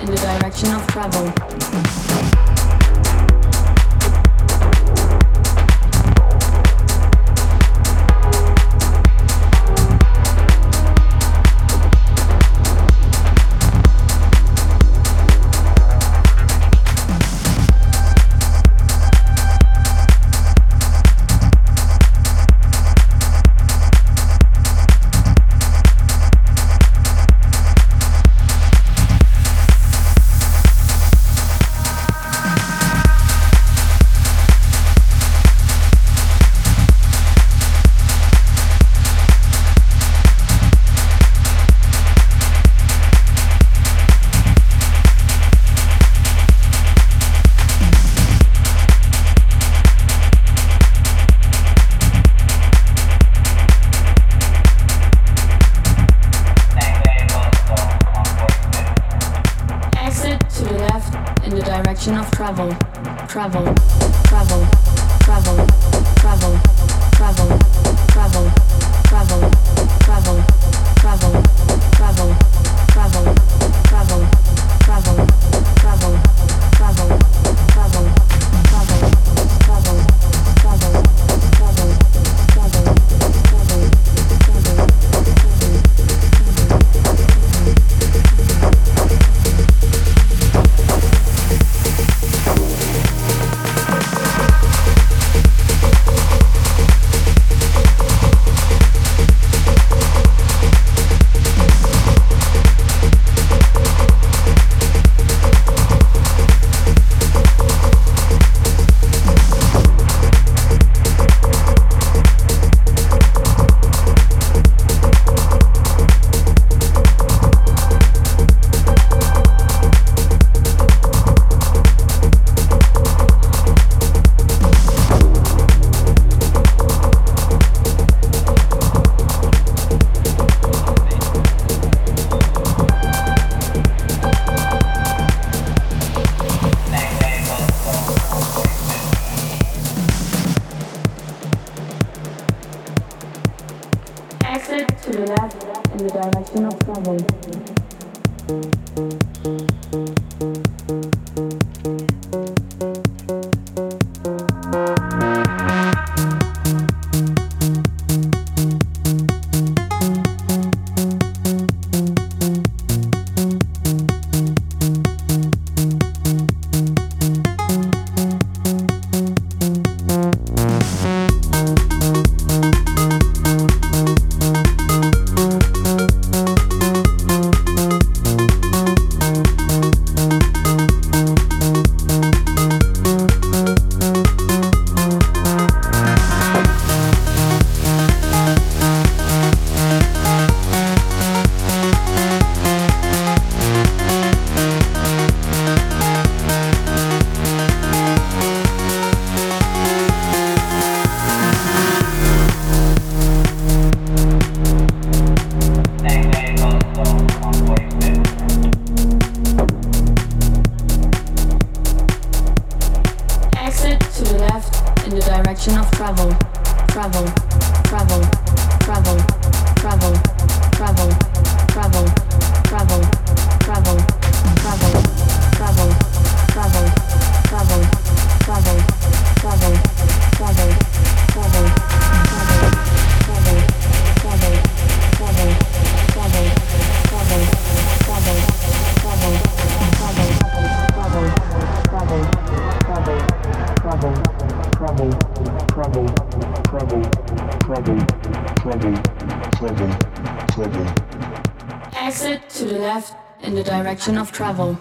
in the direction of travel. Of travel.